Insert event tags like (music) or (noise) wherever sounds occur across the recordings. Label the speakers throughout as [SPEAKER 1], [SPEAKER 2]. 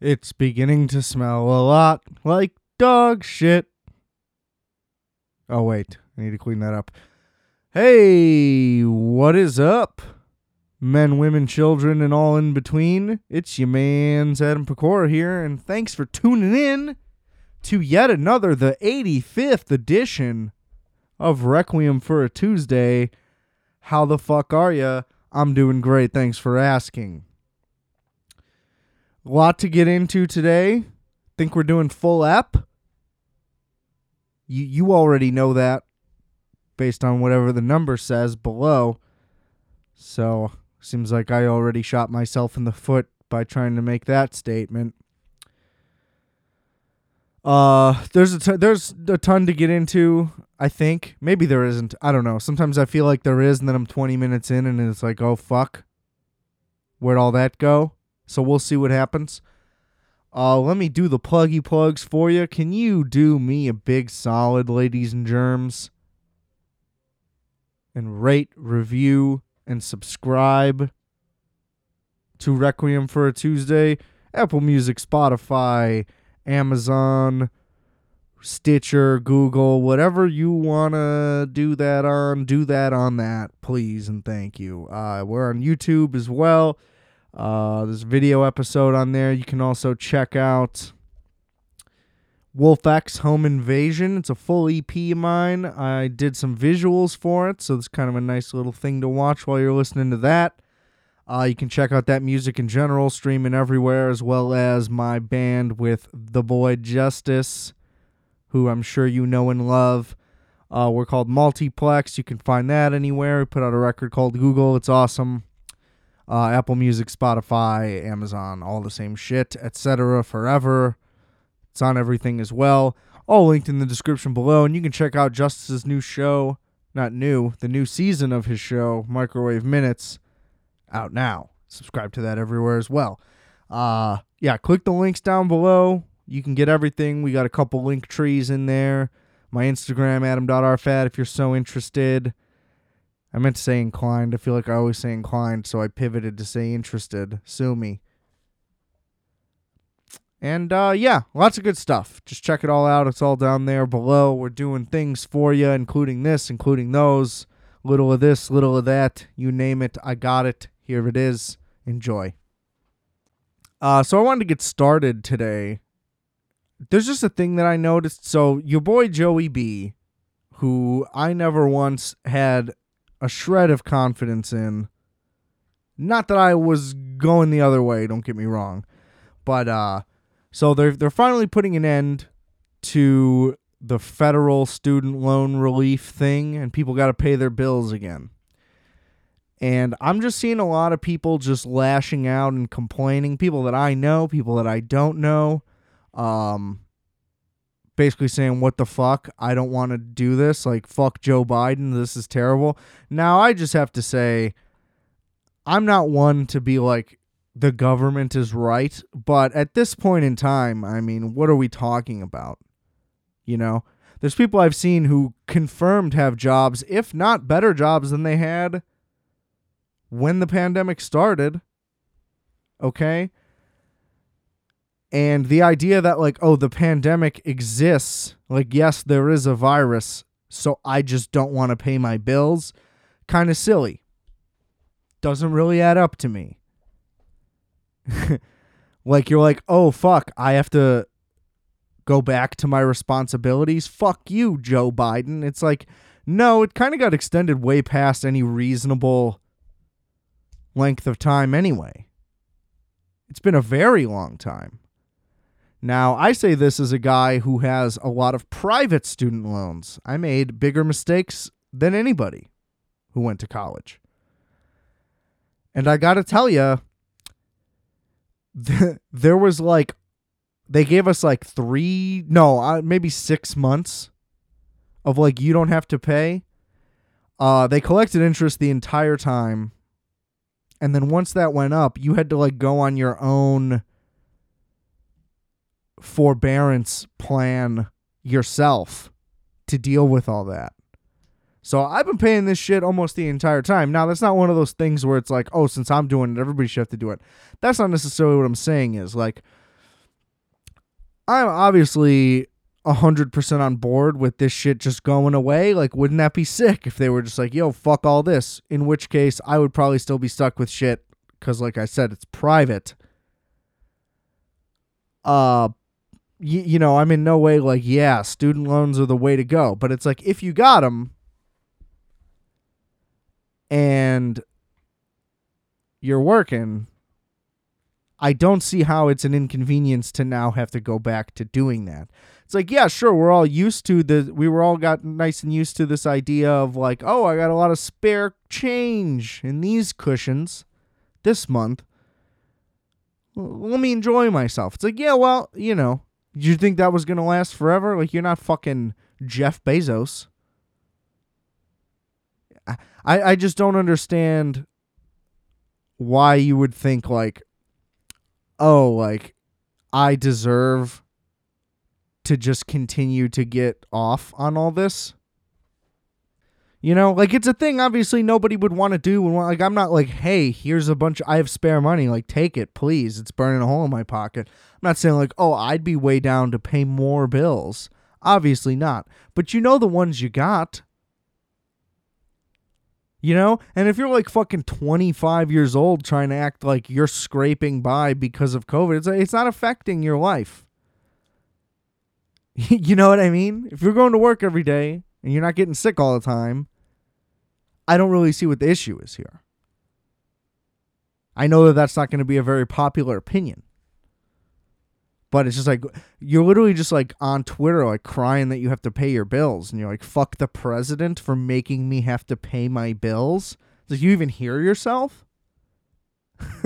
[SPEAKER 1] It's beginning to smell a lot like dog shit. Oh, wait. I need to clean that up. Hey, what is up? Men, women, children, and all in between. It's your man's Adam Pecora here, and thanks for tuning in to yet another, the 85th edition of Requiem for a Tuesday. How the fuck are ya? I'm doing great. Thanks for asking. A lot to get into today. Think we're doing full app. You you already know that based on whatever the number says below. So, seems like I already shot myself in the foot by trying to make that statement. Uh, there's a t- there's a ton to get into. I think maybe there isn't. I don't know. Sometimes I feel like there is, and then I'm 20 minutes in, and it's like, oh fuck, where'd all that go? So we'll see what happens. Uh, let me do the pluggy plugs for you. Can you do me a big solid, ladies and germs? And rate, review, and subscribe to Requiem for a Tuesday. Apple Music, Spotify, Amazon, Stitcher, Google, whatever you want to do that on, do that on that, please and thank you. Uh, we're on YouTube as well. Uh, there's a video episode on there. You can also check out Wolf X Home Invasion. It's a full EP of mine. I did some visuals for it, so it's kind of a nice little thing to watch while you're listening to that. Uh, you can check out that music in general, streaming everywhere, as well as my band with the boy Justice, who I'm sure you know and love. Uh, we're called Multiplex. You can find that anywhere. We put out a record called Google. It's awesome. Uh, Apple Music, Spotify, Amazon, all the same shit, etc. Forever. It's on everything as well. All linked in the description below. And you can check out Justice's new show. Not new, the new season of his show, Microwave Minutes out now. Subscribe to that everywhere as well. Uh yeah, click the links down below. You can get everything. We got a couple link trees in there. My Instagram, adam.rfat, if you're so interested. I meant to say inclined. I feel like I always say inclined, so I pivoted to say interested. Sue me. And uh, yeah, lots of good stuff. Just check it all out. It's all down there below. We're doing things for you, including this, including those. Little of this, little of that. You name it. I got it. Here it is. Enjoy. Uh, so I wanted to get started today. There's just a thing that I noticed. So your boy Joey B, who I never once had a shred of confidence in. Not that I was going the other way, don't get me wrong. But uh so they're they're finally putting an end to the federal student loan relief thing and people got to pay their bills again. And I'm just seeing a lot of people just lashing out and complaining, people that I know, people that I don't know. Um basically saying what the fuck? I don't want to do this. Like fuck joe biden. This is terrible. Now i just have to say i'm not one to be like the government is right. But at this point in time i mean what are we talking about? You know? There's people i've seen who confirmed have jobs if not better jobs than they had when the pandemic started okay and the idea that, like, oh, the pandemic exists, like, yes, there is a virus, so I just don't want to pay my bills, kind of silly. Doesn't really add up to me. (laughs) like, you're like, oh, fuck, I have to go back to my responsibilities. Fuck you, Joe Biden. It's like, no, it kind of got extended way past any reasonable length of time anyway. It's been a very long time. Now, I say this as a guy who has a lot of private student loans. I made bigger mistakes than anybody who went to college. And I got to tell you, (laughs) there was like, they gave us like three, no, uh, maybe six months of like, you don't have to pay. Uh, they collected interest the entire time. And then once that went up, you had to like go on your own forbearance plan yourself to deal with all that. So I've been paying this shit almost the entire time. Now that's not one of those things where it's like, oh, since I'm doing it, everybody should have to do it. That's not necessarily what I'm saying. Is like, I'm obviously 100% on board with this shit just going away. Like, wouldn't that be sick if they were just like, yo, fuck all this? In which case, I would probably still be stuck with shit because, like I said, it's private. Uh, y- you know, I'm in no way like, yeah, student loans are the way to go. But it's like, if you got them and you're working, I don't see how it's an inconvenience to now have to go back to doing that. It's like, yeah, sure, we're all used to the we were all got nice and used to this idea of like, oh, I got a lot of spare change in these cushions this month. Let me enjoy myself. It's like, yeah, well, you know, you think that was to last forever? Like you're not fucking Jeff Bezos. I I just don't understand why you would think like oh, like I deserve to just continue to get off on all this. You know, like it's a thing obviously nobody would want to do. Like I'm not like, hey, here's a bunch. Of, I have spare money. Like take it, please. It's burning a hole in my pocket. I'm not saying like, oh, I'd be way down to pay more bills. Obviously not. But you know the ones you got. You know? And if you're like fucking 25 years old trying to act like you're scraping by because of COVID, it's, it's not affecting your life. (laughs) you know what I mean? If you're going to work every day and you're not getting sick all the time, I don't really see what the issue is here. I know that that's not going to be a very popular opinion. But it's just like you're literally just like on Twitter like crying that you have to pay your bills and you're like fuck the president for making me have to pay my bills. Does you even hear yourself? (laughs)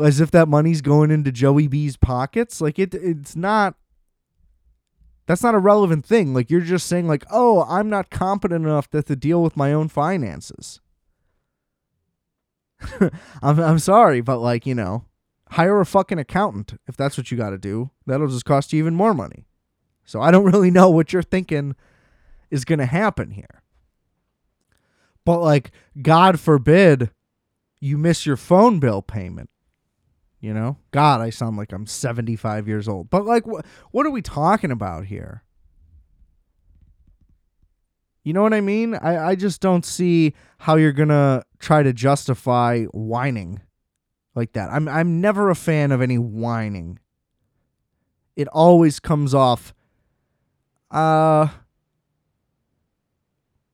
[SPEAKER 1] As if that money's going into Joey B's pockets. Like it it's not that's not a relevant thing. Like you're just saying like, "Oh, I'm not competent enough to, deal with my own finances." (laughs) I'm I'm sorry, but like, you know, hire a fucking accountant if that's what you got to do. That'll just cost you even more money. So I don't (laughs) really know what you're thinking is going to happen here. But like god forbid you miss your phone bill payment. You know? God, I sound like I'm 75 years old. But like wh- what are we talking about here? You know what I mean? I, I just don't see how you're to try to justify whining like that. I'm I'm never a fan of any whining. It always comes off uh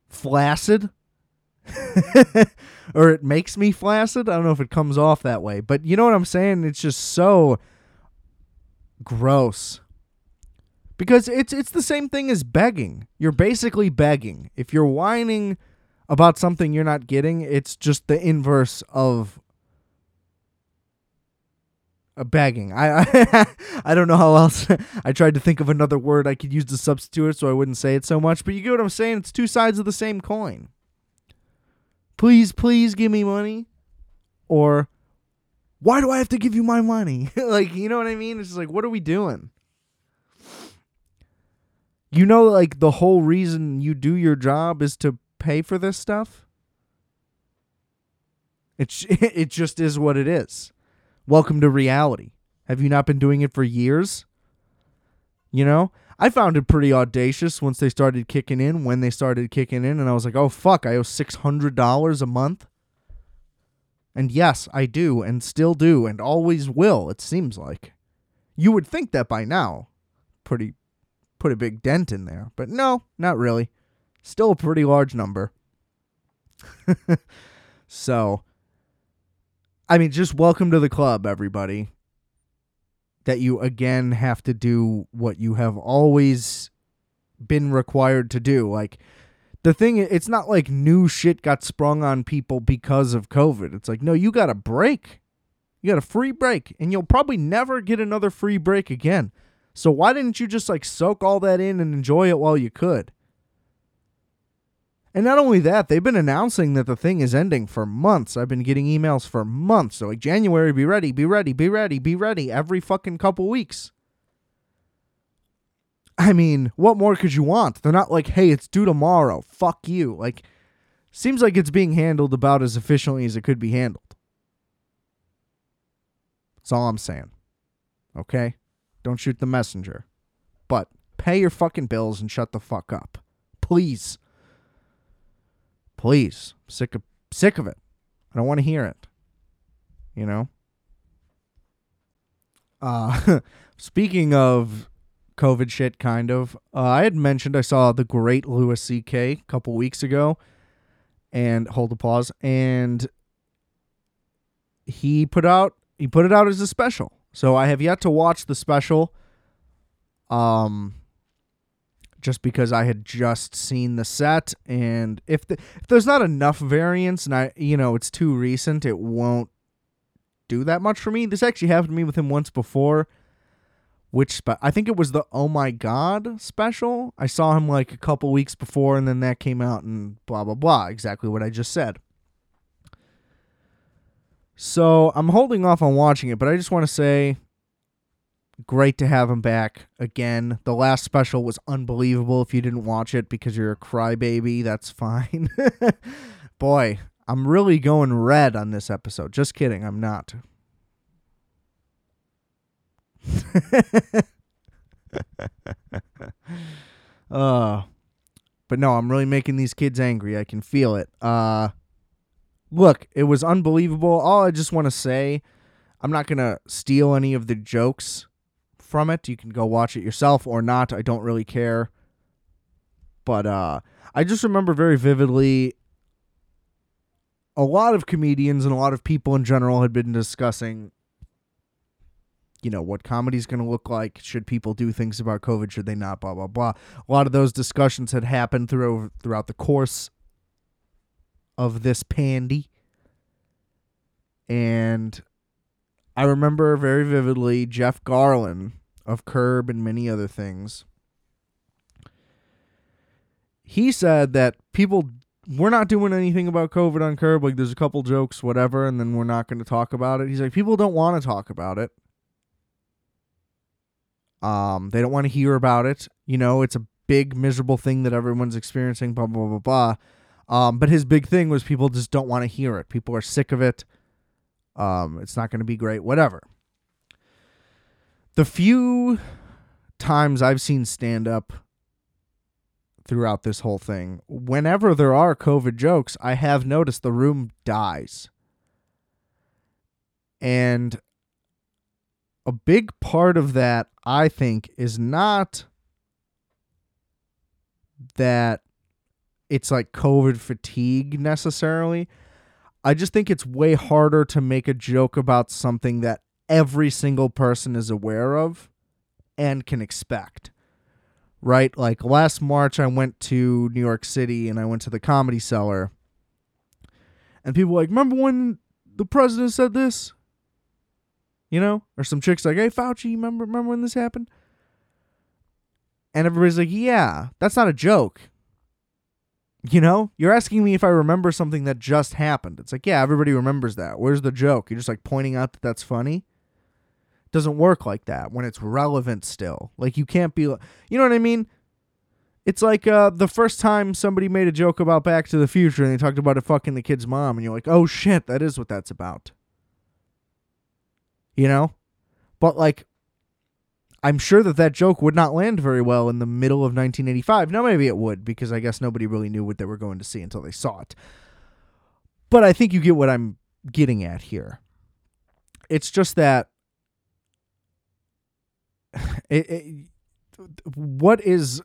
[SPEAKER 1] flaccid. (laughs) or it makes me flaccid. I don't know if it comes off that way, but you know what I'm saying? It's just so gross. Because it's it's the same thing as begging. You're basically begging. If you're whining about something you're not getting, it's just the inverse of uh, begging. I, I (laughs) I don't know how else. (laughs) I tried to think of another word I could use to substitute it so I wouldn't say it so much. But you get what I'm saying? It's two sides of the same coin. Please, please give me money, or why do I have to give you my money? (laughs) like you know what I mean? It's just like what are we doing? You know, like the whole reason you do your job is to pay for this stuff. It's (laughs) it just is what it is. Welcome to reality. Have you not been doing it for years? You know, I found it pretty audacious once they started kicking in, when they started kicking in, and I was like, oh, fuck, I owe $600 a month. And yes, I do, and still do, and always will, it seems like. You would think that by now. Pretty, put a big dent in there. But no, not really. Still a pretty large number. (laughs) so, I mean, just welcome to the club, everybody. That you again have to do what you have always been required to do. Like, the thing, it's not like new shit got sprung on people because of COVID. It's like, no, you got a break. You got a free break, and you'll probably never get another free break again. So, why didn't you just like soak all that in and enjoy it while you could? And not only that, they've been announcing that the thing is ending for months. I've been getting emails for months. So like January, be ready, be ready, be ready, be ready every fucking couple weeks. I mean, what more could you want? They're not like, hey, it's due tomorrow. Fuck you. Like, seems like it's being handled about as efficiently as it could be handled. That's all I'm saying. Okay? Don't shoot the messenger. But pay your fucking bills and shut the fuck up. Please. Please. Sick of sick of it. I don't want to hear it. You know? Uh (laughs) speaking of COVID shit kind of, uh, I had mentioned I saw the great Louis CK a couple weeks ago and hold the pause. and he put out he put it out as a special. So I have yet to watch the special. Um just because I had just seen the set and if the, if there's not enough variance and I you know it's too recent it won't do that much for me. This actually happened to me with him once before. Which spe- I think it was the Oh My God special. I saw him like a couple weeks before and then that came out and blah blah blah, exactly what I just said. So, I'm holding off on watching it, but I just want to say great to have him back again. The last special was unbelievable. If you didn't watch it because you're a crybaby, that's (laughs) fine. Boy, I'm really going red on this episode. Just kidding, I'm not. (laughs) uh but no, I'm really making these kids angry. I can feel it. Uh look, it was unbelievable. All I just want to say, I'm not going to steal any of the jokes from it. You can go watch it yourself or not. I don't really care. But uh I just remember very vividly a lot of comedians and a lot of people in general had been discussing you know what comedy's going to look like should people do things about covid should they not blah blah blah a lot of those discussions had happened through throughout the course of this pandy and i remember very vividly jeff garlin of curb and many other things he said that people we're not doing anything about covid on curb like there's a couple jokes whatever and then we're not going to talk about it he's like people don't want to talk about it um, they don't want to hear about it. You know, it's a big miserable thing that everyone's experiencing. Blah blah blah blah. Um, but his big thing was people just don't want to hear it. People are sick of it. Um, it's not going to be great. Whatever. The few times I've seen stand up throughout this whole thing, whenever there are COVID jokes, I have noticed the room dies. And a big part of that, I think, is not that it's like COVID fatigue necessarily. I just think it's way harder to make a joke about something that every single person is aware of and can expect. Right? Like last March, I went to New York City and I went to the comedy cellar. And people were like, Remember when the president said this? you know, or some chicks like, "Hey, Fauci, remember remember when this happened?" And everybody's like, "Yeah, that's not a joke." You know, you're asking me if I remember something that just happened. It's like, yeah, everybody remembers that. Where's the joke? You're just like pointing out that that's funny. Doesn't work like that when it's relevant still. Like you can't be, you know what I mean? It's like uh, the first time somebody made a joke about Back to the Future and they talked about it fucking the kid's mom, and you're like, oh shit, that is what that's about you know? But like I'm sure that that joke would not land very well in the middle of 1985. Now maybe it would because I guess nobody really knew what they were going to see until they saw it. But I think you get what I'm getting at here. It's just that (laughs) it, it, what is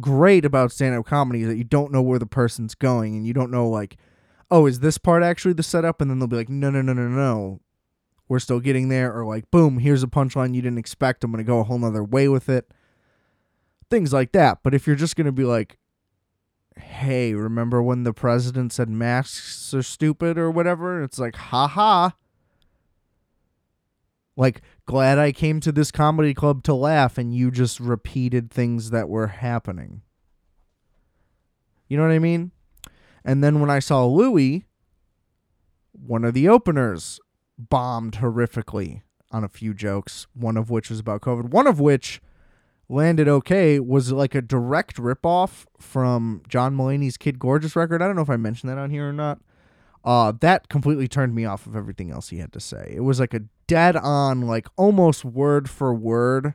[SPEAKER 1] great about stand-up comedy is that you don't know where the person's going and you don't know like oh is this part actually the setup and then they'll be like no no no no no we're still getting there, or like, boom, here's a punchline you didn't expect. I'm to go a whole nother way with it. Things like that. But if you're just to be like, hey, remember when the president said masks are stupid or whatever? It's like, ha ha. Like, glad I came to this comedy club to laugh and you just repeated things that were happening. You know what I mean? And then when I saw Louis, one of the openers bombed horrifically on a few jokes, one of which was about COVID, one of which landed okay was like a direct ripoff from John Mulaney's Kid Gorgeous record. I don't know if I mentioned that on here or not. Uh, that completely turned me off of everything else he had to say. It was like a dead on, like almost word for word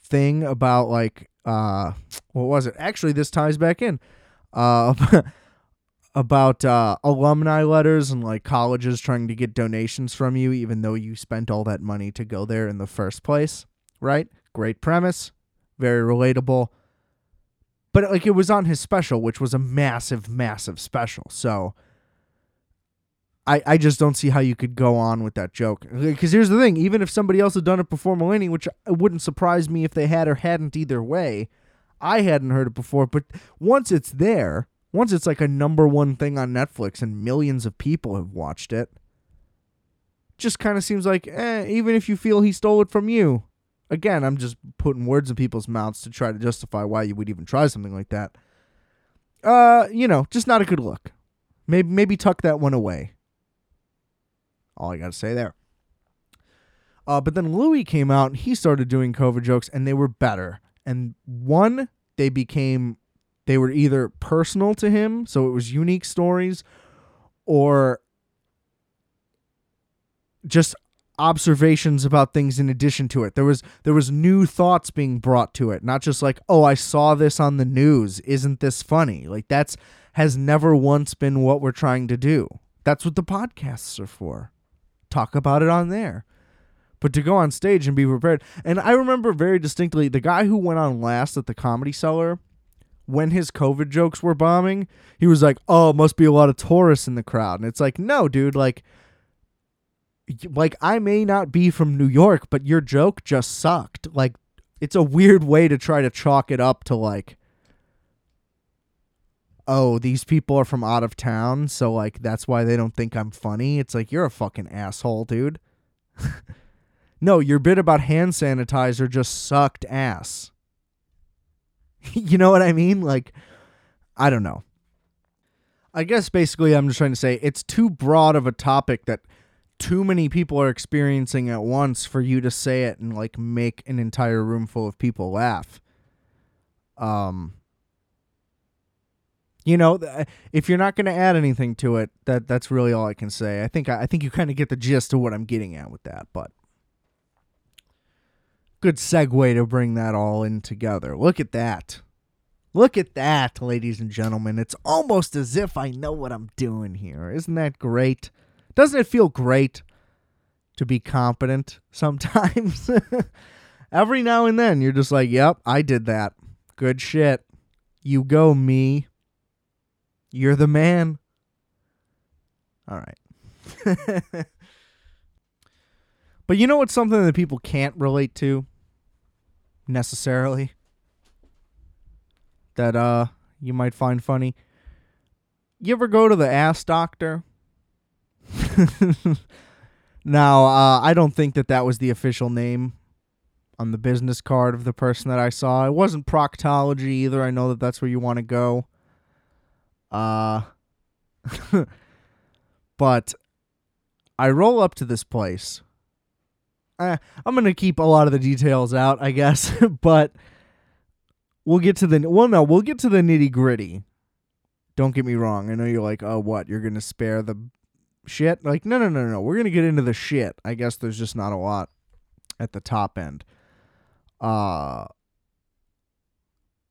[SPEAKER 1] thing about like uh what was it? Actually, this ties back in. Uh (laughs) about uh, alumni letters and like colleges trying to get donations from you, even though you spent all that money to go there in the first place. Right? Great premise, very relatable. But like it was on his special, which was a massive, massive special. So I I just don't see how you could go on with that joke. Because here's the thing: even if somebody else had done it before Mulaney, which wouldn't surprise me if they had or hadn't either way, I hadn't heard it before. But once it's there once it's like a number one thing on Netflix and millions of people have watched it, just kind of seems like, eh, even if you feel he stole it from you. Again, I'm just putting words in people's mouths to try to justify why you would even try something like that. Uh, you know, just not a good look. Maybe maybe tuck that one away. All I got to say there. Uh, but then Louis came out and he started doing COVID jokes and they were better. And one, they became they were either personal to him, so it was unique stories, or just observations about things in addition to it. There was there was new thoughts being brought to it, not just like, "Oh, I saw this on the news. Isn't this funny?" Like that's has never once been what we're trying to do. That's what the podcasts are for. Talk about it on there. But to go on stage and be prepared. And I remember very distinctly the guy who went on last at the Comedy Cellar when his COVID jokes were bombing, he was like, "Oh, must be a lot of tourists in the crowd." And it's like, "No, dude, like like I may not be from New York, but your joke just sucked." Like it's a weird way to try to chalk it up to like oh, these people are from out of town, so like that's why they don't think I'm funny. It's like you're a fucking asshole, dude. (laughs) no, your bit about hand sanitizer just sucked ass. (laughs) you know what I mean? Like, I don't know. I guess basically I'm just trying to say it's too broad of a topic that too many people are experiencing at once for you to say it and like make an entire room full of people laugh. Um you know, uh, if you're not going to add anything to it, that that's really all I can say. I think I think you kind of get the gist of what I'm getting at with that, but good segue to bring that all in together. Look at that. Look at that, ladies and gentlemen. It's almost as if I know what I'm doing here. Isn't that great? Doesn't it feel great to be competent sometimes? (laughs) Every now and then, you're just like, yep, I did that. Good shit. You go, me. You're the man. All right. (laughs) but you know what's something that people can't relate to? necessarily that uh you might find funny. You ever go to the ass doctor? (laughs) now, uh, I don't think that that was the official name on the business card of the person that I saw. It wasn't proctology either. I know that that's where you want to go. Uh (laughs) but I roll up to this place uh, I'm gonna keep a lot of the details out, I guess, (laughs) but we'll get to the well, no, we'll get to the nitty gritty. Don't get me wrong. I know you're like, oh, what? You're gonna spare the shit? Like, no, no, no, no. We're gonna get into the shit. I guess there's just not a lot at the top end. Uh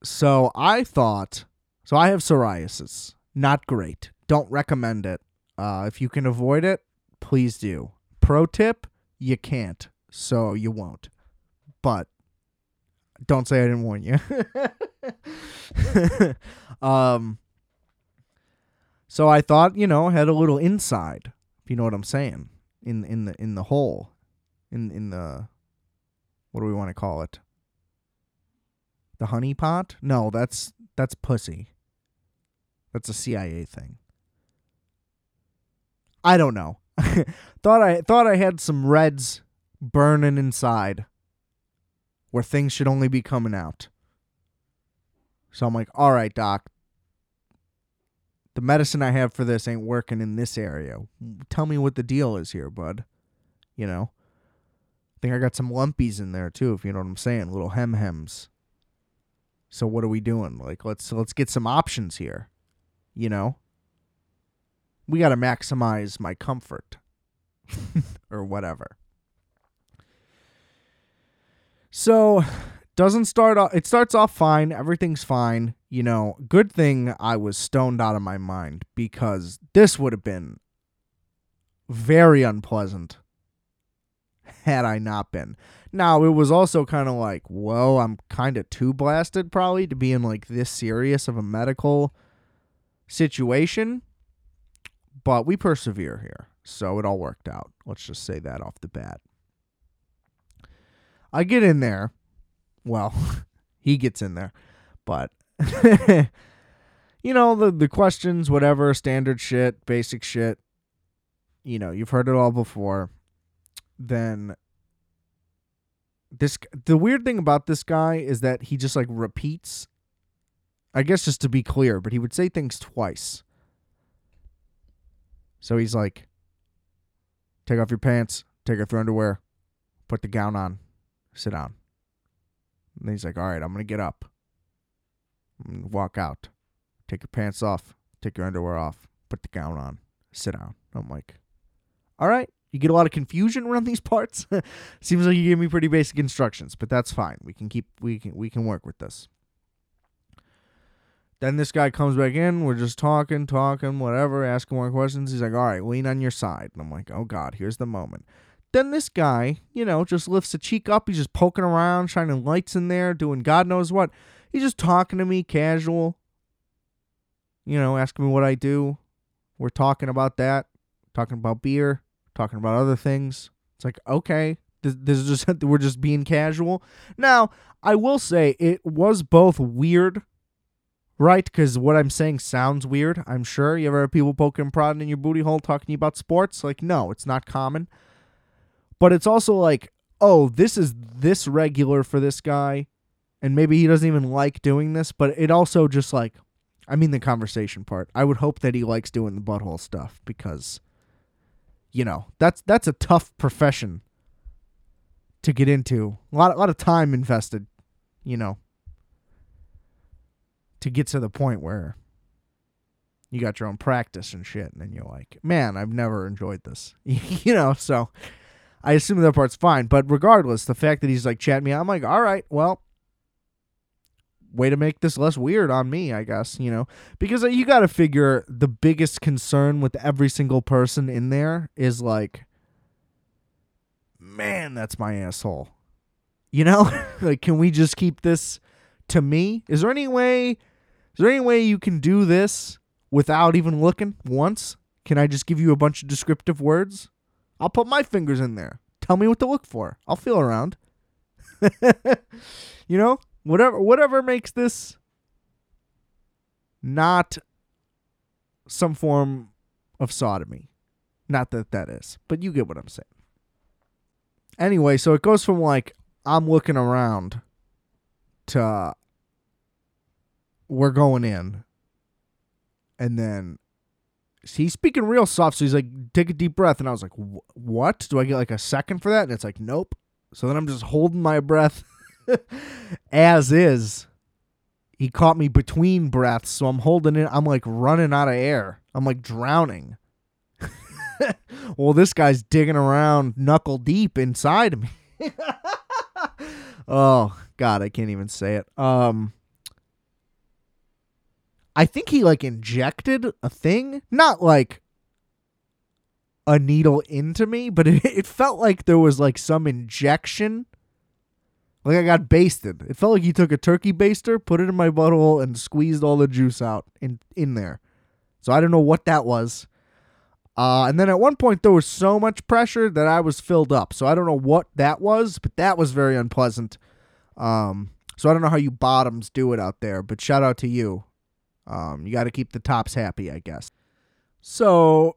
[SPEAKER 1] so I thought so I have psoriasis. Not great. Don't recommend it. Uh if you can avoid it, please do. Pro tip, you can't so you won't. But don't say I didn't warn you. (laughs) um so I thought, you know, had a little inside, if you know what I'm saying, in in the in the hole, in in the what do we want to call it? The honey pot? No, that's that's pussy. That's a CIA thing. I don't know. (laughs) thought I thought I had some reds burning inside where things should only be coming out. So I'm like, all right, doc, the medicine I have for this ain't working in this area. Tell me what the deal is here, bud. You know? I think I got some lumpies in there too, if you know what I'm saying. Little hem hems. So what are we doing? Like let's let's get some options here. You know? we got to maximize my comfort (laughs) or whatever. So, doesn't start off it starts off fine, everything's fine, you know. Good thing I was stoned out of my mind because this would have been very unpleasant had I not been. Now, it was also kind of like, whoa, I'm kind of too blasted probably to be in like this serious of a medical situation. But we persevere here. So it all worked out. Let's just say that off the bat. I get in there. Well, (laughs) he gets in there. But (laughs) you know, the the questions, whatever, standard shit, basic shit. You know, you've heard it all before. Then this the weird thing about this guy is that he just like repeats I guess just to be clear, but he would say things twice. So he's like, take off your pants, take off your underwear, put the gown on, sit down. And he's like, all right, I'm going to get up, walk out, take your pants off, take your underwear off, put the gown on, sit down. I'm like, all right. You get a lot of confusion around these parts. (laughs) Seems like you gave me pretty basic instructions, but that's fine. We can keep we can we can work with this. Then this guy comes back in. We're just talking, talking, whatever, asking more questions. He's like, all right, lean on your side. And I'm like, oh, God, here's the moment. Then this guy, you know, just lifts a cheek up. He's just poking around, shining lights in there, doing God knows what. He's just talking to me casual, you know, asking me what I do. We're talking about that, talking about beer, talking about other things. It's like, okay, this, this is just, (laughs) we're just being casual. Now, I will say it was both weird right? Because what I'm saying sounds weird. I'm sure you ever have people poking and prodding in your booty hole talking about sports. Like, no, it's not common. But it's also like, oh, this is this regular for this guy, and maybe he doesn't even like doing this. But it also just like, I mean, the conversation part. I would hope that he likes doing the butthole stuff because, you know, that's that's a tough profession to get into. A lot, a lot of time invested. You know, to get to the point where you got your own practice and shit, and then you're like, man, I've never enjoyed this, (laughs) you know. So I assume that part's fine, but regardless, the fact that he's like chatting me, I'm like, all right, well, way to make this less weird on me, I guess, you know, because uh, you got to figure the biggest concern with every single person in there is like, man, that's my asshole, you know, (laughs) like, can we just keep this to me? Is there any way? Is there any way you can do this without even looking once? Can I just give you a bunch of descriptive words? I'll put my fingers in there. Tell me what to look for. I'll feel around. (laughs) you know, whatever whatever makes this not some form of sodomy. Not that that is, but you get what I'm saying. Anyway, so it goes from like I'm looking around to we're going in. And then he's speaking real soft. So he's like, take a deep breath. And I was like, what? Do I get like a second for that? And it's like, nope. So then I'm just holding my breath (laughs) as is. He caught me between breaths. So I'm holding it. I'm like running out of air. I'm like drowning. (laughs) well, this guy's digging around knuckle deep inside of me. (laughs) oh, God, I can't even say it. Um, I think he like injected a thing, not like a needle into me, but (laughs) it, it felt like there was like some injection. Like I got basted. It felt like he took a turkey baster, put it in my butthole, and squeezed all the juice out in in there. So I don't know what that was. Uh, and then at one point there was so much pressure that I was filled up. So I don't know what that was, but that was very unpleasant. Um, so I don't know how you bottoms do it out there, but shout out to you. Um, you got to keep the tops happy, I guess. So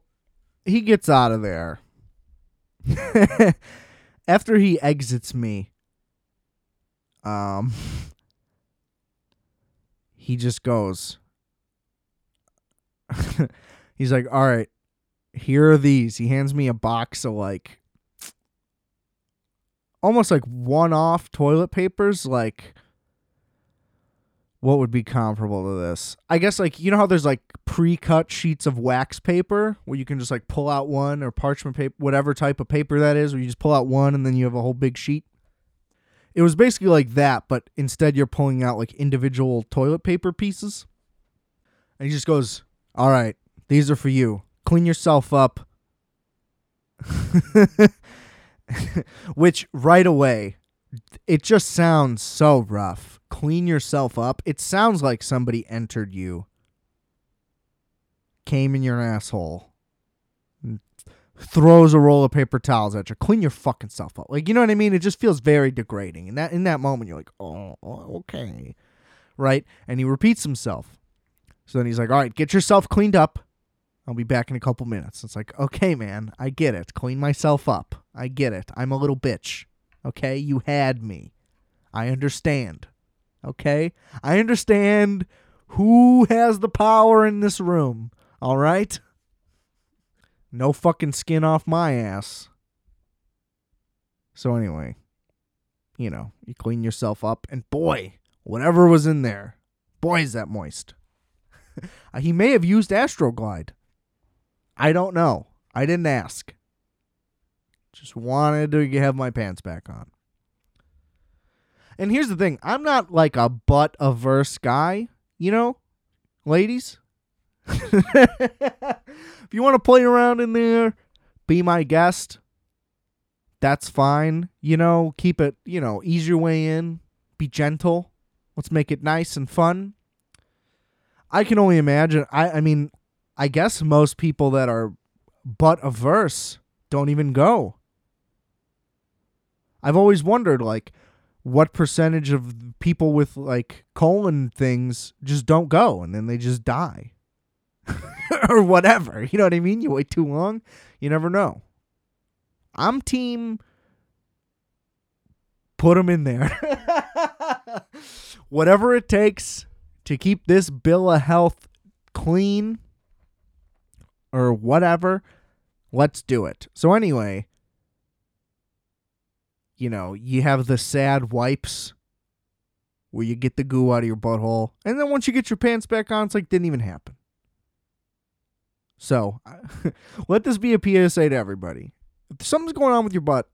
[SPEAKER 1] he gets out of there. (laughs) After he exits me, um, (laughs) he just goes. (laughs) He's like, "All right, here are these." He hands me a box of like almost like one-off toilet papers, like what would be comparable to this? I guess like you know how there's like pre-cut sheets of wax paper where you can just like pull out one or parchment paper, whatever type of paper that is, where you just pull out one and then you have a whole big sheet. It was basically like that, but instead you're pulling out like individual toilet paper pieces. And he just goes, "All right, these are for you. Clean yourself up." (laughs) Which right away, it just sounds so rough. Clean yourself up. It sounds like somebody entered you, came in your asshole, throws a roll of paper towels at you. Clean your fucking self up. Like you know what I mean? It just feels very degrading. And that in that moment, you're like, oh, okay, right? And he repeats himself. So then he's like, all right, get yourself cleaned up. I'll be back in a couple minutes. It's like, okay, man, I get it. Clean myself up. I get it. I'm a little bitch. Okay? You had me. I understand. Okay? I understand who has the power in this room. All right? No fucking skin off my ass. So, anyway, you know, you clean yourself up, and boy, whatever was in there, boy, is that moist. (laughs) he may have used Astroglide. I don't know. I didn't ask. Just wanted to have my pants back on. And here's the thing I'm not like a butt averse guy, you know, ladies. (laughs) if you want to play around in there, be my guest. That's fine. You know, keep it, you know, ease your way in, be gentle. Let's make it nice and fun. I can only imagine. I, I mean, I guess most people that are butt averse don't even go. I've always wondered, like, what percentage of people with like colon things just don't go and then they just die (laughs) or whatever. You know what I mean? You wait too long, you never know. I'm team put them in there. (laughs) whatever it takes to keep this bill of health clean or whatever, let's do it. So, anyway, you know, you have the sad wipes where you get the goo out of your butthole. And then once you get your pants back on, it's like didn't even happen. So, (laughs) let this be a PSA to everybody. If something's going on with your butt,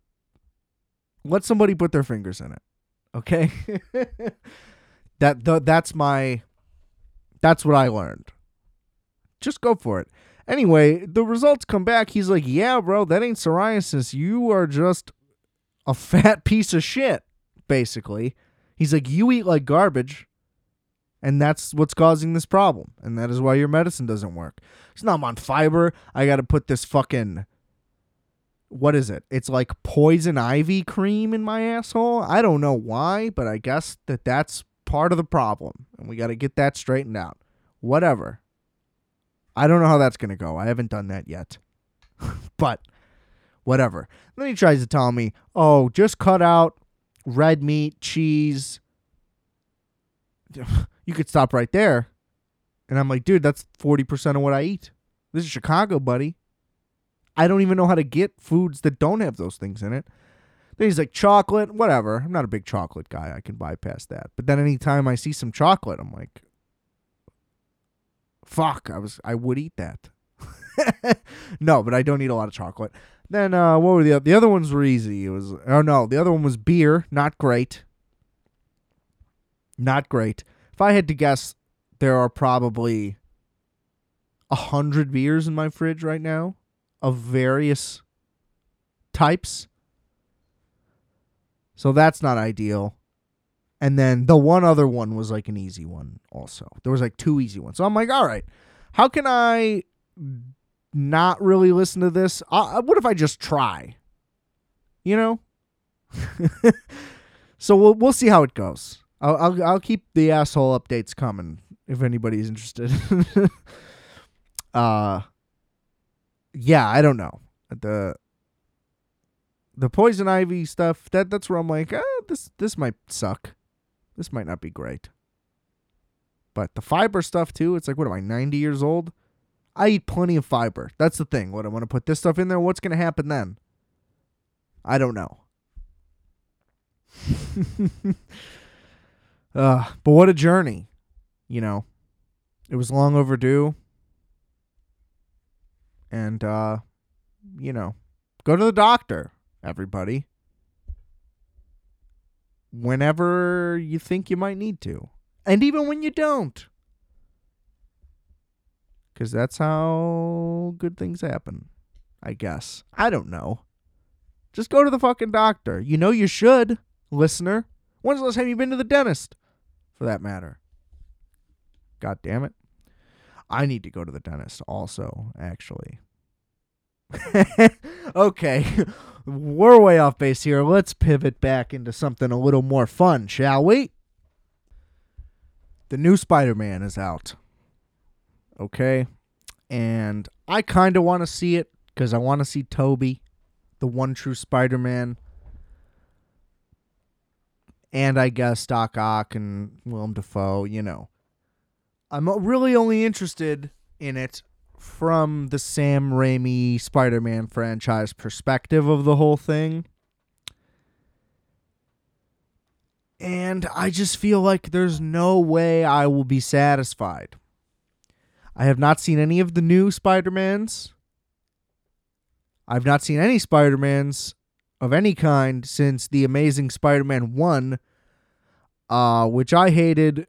[SPEAKER 1] let somebody put their fingers in it. Okay? (laughs) that th- that's my that's what I learned. Just go for it. Anyway, the results come back. He's like, "Yeah, bro, that ain't psoriasis. You are just a fat (laughs) piece of shit." Basically, he's like, "You eat like garbage." And that's what's causing this problem. And that is why your medicine doesn't work. It's not I'm on fiber. I got to put this fucking what is it? It's like poison ivy cream in my asshole. I don't know why, but I guess that that's part of the problem, and we got to get that straightened out. Whatever. I don't know how that's going to go. I haven't done that yet. (laughs) but whatever. Then he tries to tell me, "Oh, just cut out red meat, cheese." (laughs) You could stop right there. And I'm like, "Dude, that's 40% of what I eat. This is Chicago, buddy. I don't even know how to get foods that don't have those things in it." Then he's like, chocolate, whatever. I'm not a big chocolate guy. I can bypass that. But then anytime I see some chocolate, I'm like, fuck, I was I would eat that. (laughs) no, but I don't eat a lot of chocolate. Then uh, what were the the other ones were easy. It was oh no, the other one was beer, not great. Not great. If I had to guess, there are probably a hundred beers in my fridge right now of various types. So that's not ideal. And then the one other one was like an easy one also. There was like two easy ones. So I'm like, all right, how can I not really listen to this? What if I just try? You know? (laughs) so we'll we'll see how it goes. I'll, I'll I'll keep the asshole updates coming if anybody's interested. (laughs) uh yeah, I don't know. The the poison ivy stuff, that that's where I'm like, ah, this this might suck. This might not be great. But the fiber stuff too, it's like what am I, 90 years old? I eat plenty of fiber. That's the thing. What I want to put this stuff in there, what's going to happen then? I don't know. (laughs) uh, but what a journey. you know, it was long overdue. And uh, you know, go to the doctor, everybody. Whenever you think you might need to. And even when you don't. Cuz that's how good things happen, I guess. I don't know. Just go to the fucking doctor. You know you should, listener. When's the last time you've been to the dentist? For that matter. God damn it. I need to go to the dentist also, actually. (laughs) okay. (laughs) We're way off base here. Let's pivot back into something a little more fun, shall we? The new Spider Man is out. Okay. And I kind of want to see it because I want to see Tobey, the one true Spider Man. And I guess Doc Ock and Willem Dafoe, you know. I'm really only interested in it from the Sam Raimi Spider Man franchise perspective of the whole thing. And I just feel like there's no way I will be satisfied. I have not seen any of the new Spider-Mans. I've not seen any Spider-Mans of any kind since The Amazing Spider-Man 1, uh, which I hated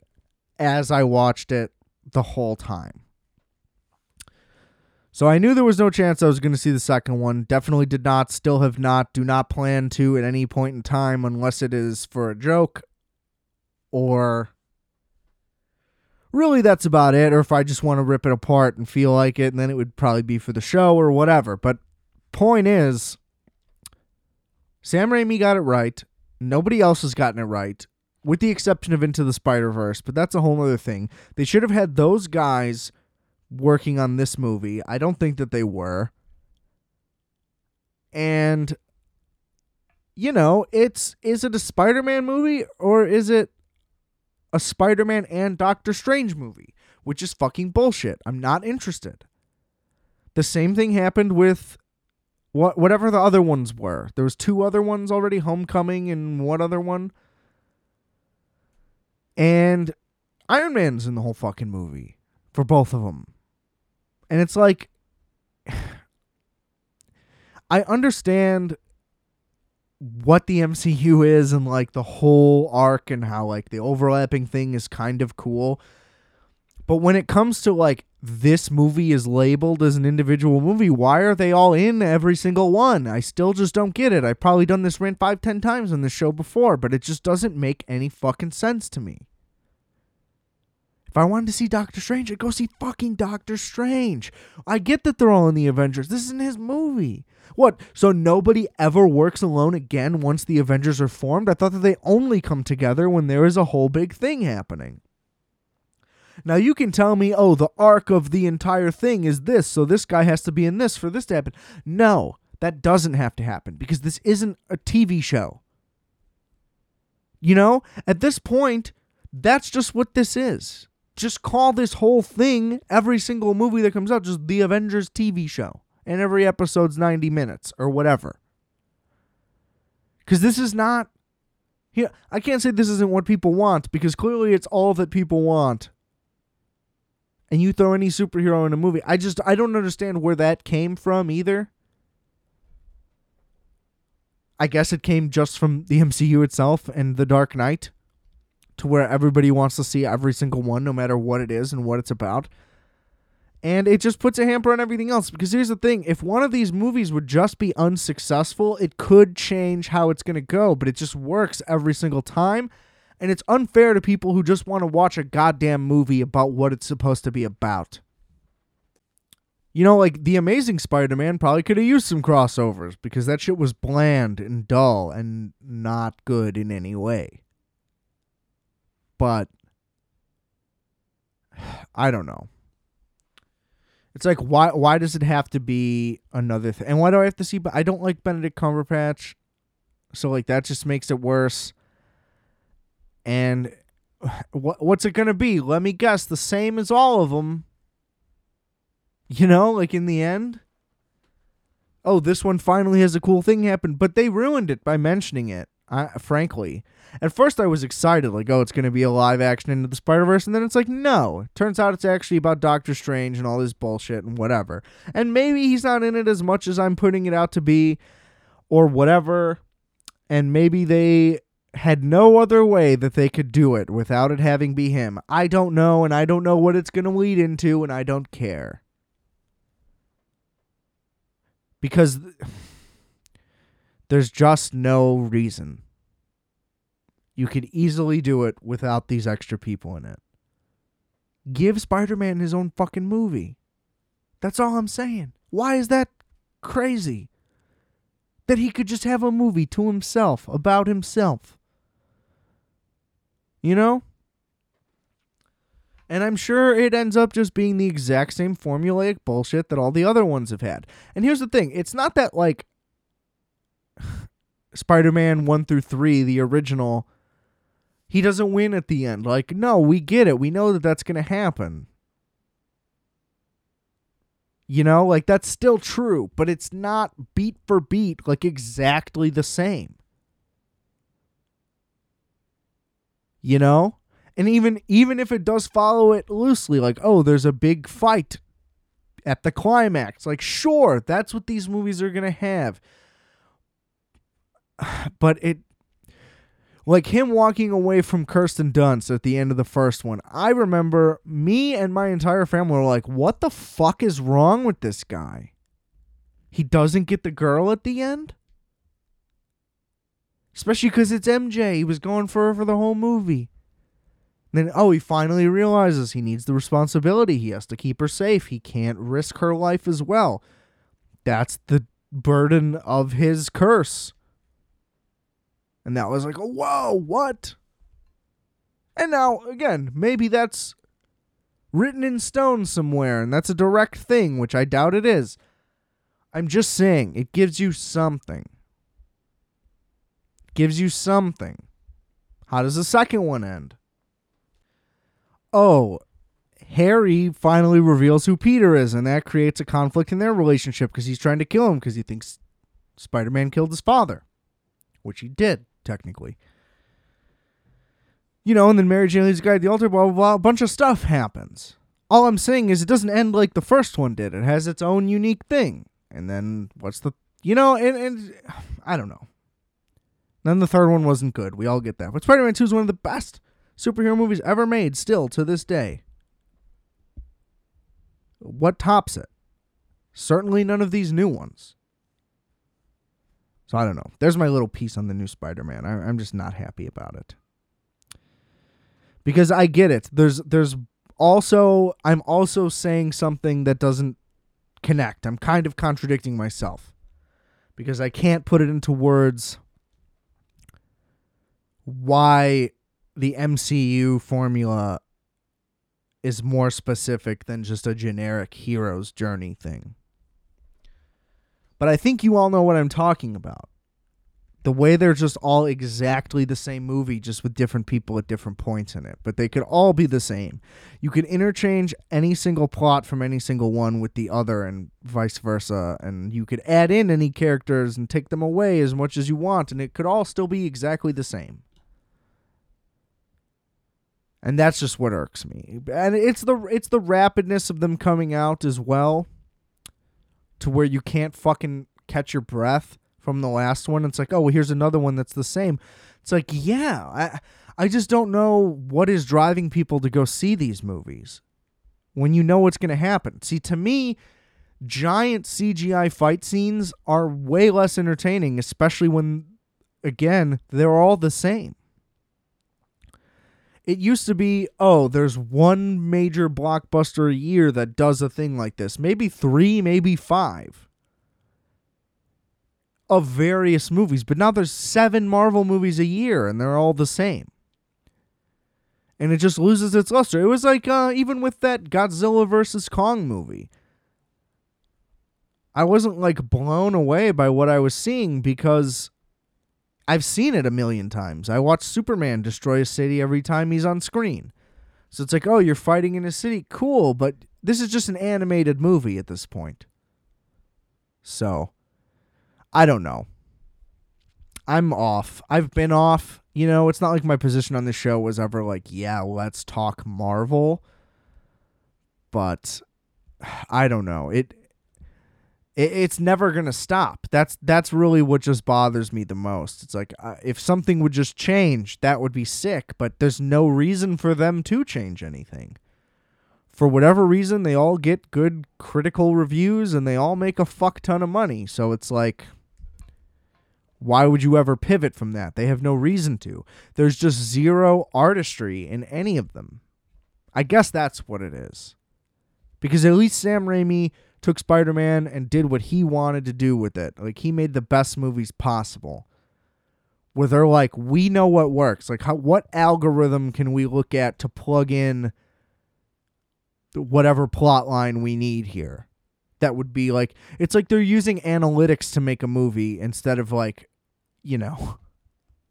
[SPEAKER 1] as I watched it the whole time. So I knew there was no chance I was going to see the second one. Definitely did not, still have not, do not plan to at any point in time unless it is for a joke or really that's about it or if I just want to rip it apart and feel like it and then it would probably be for the show or whatever. But point is Sam Raimi got it right. Nobody else has gotten it right with the exception of Into the Spider-Verse, but that's a whole other thing. They should have had those guys working on this movie. I don't think that they were. And you know, it's is it a Spider-Man movie or is it a Spider-Man and Doctor Strange movie, which is fucking bullshit. I'm not interested. The same thing happened with what whatever the other ones were. There was two other ones already, Homecoming and one other one. And Iron Man's in the whole fucking movie for both of them. And it's like (sighs) I understand what the MCU is and like the whole arc and how like the overlapping thing is kind of cool. But when it comes to like this movie is labeled as an individual movie, why are they all in every single one? I still just don't get it. I've probably done this rant five, ten times on this show before, but it just doesn't make any fucking sense to me. If I wanted to see Doctor Strange, I'd go see fucking Doctor Strange. I get that they're all in the Avengers. This isn't his movie. What? So nobody ever works alone again once the Avengers are formed? I thought that they only come together when there is a whole big thing happening. Now you can tell me, oh, the arc of the entire thing is this, so this guy has to be in this for this to happen. No, that doesn't have to happen because this isn't a TV show. You know, at this point, that's just what this is just call this whole thing every single movie that comes out just the Avengers TV show. And every episode's 90 minutes or whatever. Cuz this is not yeah, I can't say this isn't what people want because clearly it's all that people want. And you throw any superhero in a movie. I just I don't understand where that came from either. I guess it came just from the MCU itself and The Dark Knight to where everybody wants to see every single one, no matter what it is and what it's about. And it just puts a hamper on everything else. Because here's the thing if one of these movies would just be unsuccessful, it could change how it's going to go, but it just works every single time. And it's unfair to people who just want to watch a goddamn movie about what it's supposed to be about. You know, like The Amazing Spider Man probably could have used some crossovers because that shit was bland and dull and not good in any way but I don't know. It's like why why does it have to be another thing? And why do I have to see? But I don't like Benedict Cumberbatch, so like that just makes it worse. And (sighs) what what's it gonna be? Let me guess. The same as all of them. You know, like in the end. Oh, this one finally has a cool thing happen, but they ruined it by mentioning it. I, frankly. At first, I was excited, like, oh, it's going to be a live action into the Spider Verse, and then it's like, no. Turns out it's actually about Doctor Strange and all this bullshit and whatever. And maybe he's not in it as much as I'm putting it out to be, or whatever. And maybe they had no other way that they could do it without it having be him. I don't know, and I don't know what it's going to lead into, and I don't care. Because (sighs) there's just no reason. You could easily do it without these extra people in it. Give Spider Man his own fucking movie. That's all I'm saying. Why is that crazy? That he could just have a movie to himself, about himself. You know? And I'm sure it ends up just being the exact same formulaic bullshit that all the other ones have had. And here's the thing it's not that, like, (sighs) Spider Man 1 through 3, the original, he doesn't win at the end. Like, no, we get it. We know that that's going to happen. You know, like that's still true, but it's not beat for beat, like exactly the same. You know? And even even if it does follow it loosely, like, oh, there's a big fight at the climax. Like, sure, that's what these movies are gonna have. (sighs) But it like him walking away from Kirsten Dunst at the end of the first one. I remember me and my entire family were like, what the fuck is wrong with this guy? He doesn't get the girl at the end? Especially because it's MJ. He was going for her for the whole movie. Then, oh, he finally realizes he needs the responsibility. He has to keep her safe. He can't risk her life as well. That's the burden of his curse. And that was like, whoa, what? And now, again, maybe that's written in stone somewhere and that's a direct thing, which I doubt it is. I'm just saying, it gives you something. gives you something. How does the second one end? Oh, Harry finally reveals who Peter is, and that creates a conflict in their relationship because he's trying to kill him because he thinks Spider Man killed his father, which he did technically. You know, and then Mary Jane leads the guy at the altar, blah, blah, blah. A bunch of stuff happens. All I'm saying is it doesn't end like the first one did. It has its own unique thing. And then what's the, you know, and, and (sighs) I don't know. Then the third one wasn't good. We all get that. But Spider Man 2 is one of the best superhero movies ever made, still to this day. What tops it? Certainly none of these new ones. So I don't know. There's my little piece on the new Spider-Man. I'm just not happy about it because I get it. There's there's also I'm also saying something that doesn't connect. I'm kind of contradicting myself because I can't put it into words why the MCU formula is more specific than just a generic hero's journey thing. But I think you all know what I'm talking about. The way they're just all exactly the same movie, just with different people at different points in it. But they could all be the same. You could interchange any single plot from any single one with the other and vice versa. And you could add in any characters and take them away as much as you want. And it could all still be exactly the same. And that's just what irks me. And it's the it's the rapidness of them coming out as well to where you can't fucking catch your breath from the last one. It's like, oh, well, here's another one that's the same. It's like, yeah, I I just don't know what is driving people to go see these movies when you know what's going to happen. See, to me, giant CGI fight scenes are way less entertaining, especially when again, they're all the same. It used to be, oh, there's one major blockbuster a year that does a thing like this. Maybe three, maybe five of various movies. But now there's seven Marvel movies a year and they're all the same. And it just loses its luster. It was like uh, even with that Godzilla versus Kong movie. I wasn't like blown away by what I was seeing because I've seen it a million times. I watch Superman destroy a city every time he's on screen. So it's like, oh, you're fighting in a city. Cool, but this is just an animated movie at this point. So, I don't know. I'm off. I've been off. You know, it's not like my position on the show was ever like, yeah, let's talk Marvel. But (sighs) I don't know. It, it it's never going to stop. That's that's really what just bothers me the most. It's like uh, if something would just change, that would be sick, but there's no reason for them to change anything. For whatever reason, they all get good critical reviews and they all make a fuck ton of money. So it's like why would you ever pivot from that? They have no reason to. There's just zero artistry in any of them. I guess that's what it is. Because at least Sam Raimi took Spider Man and did what he wanted to do with it. Like, he made the best movies possible. Where they're like, we know what works. Like, how, what algorithm can we look at to plug in whatever plot line we need here? That would be like, it's like they're using analytics to make a movie instead of like you know,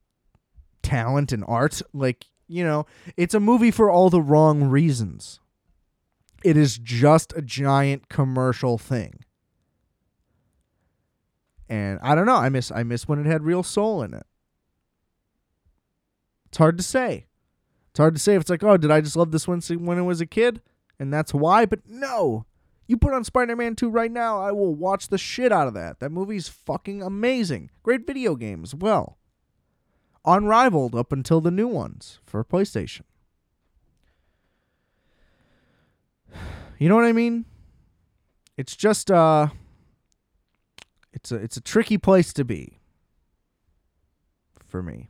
[SPEAKER 1] (laughs) talent and art. Like, you know, it's a movie for all the wrong reasons. It is just a giant commercial thing. And I don't know, I miss I miss when it had real soul in it. It's hard to say. It's hard to say if it's like, oh, did I just love this one when I was a kid? And that's why, but no. You put on Spider Man 2 right now, I will watch the shit out of that. That movie's fucking amazing. Great video game as well. Unrivaled up until the new ones for PlayStation. You know what I mean? It's just uh it's a it's a tricky place to be for me.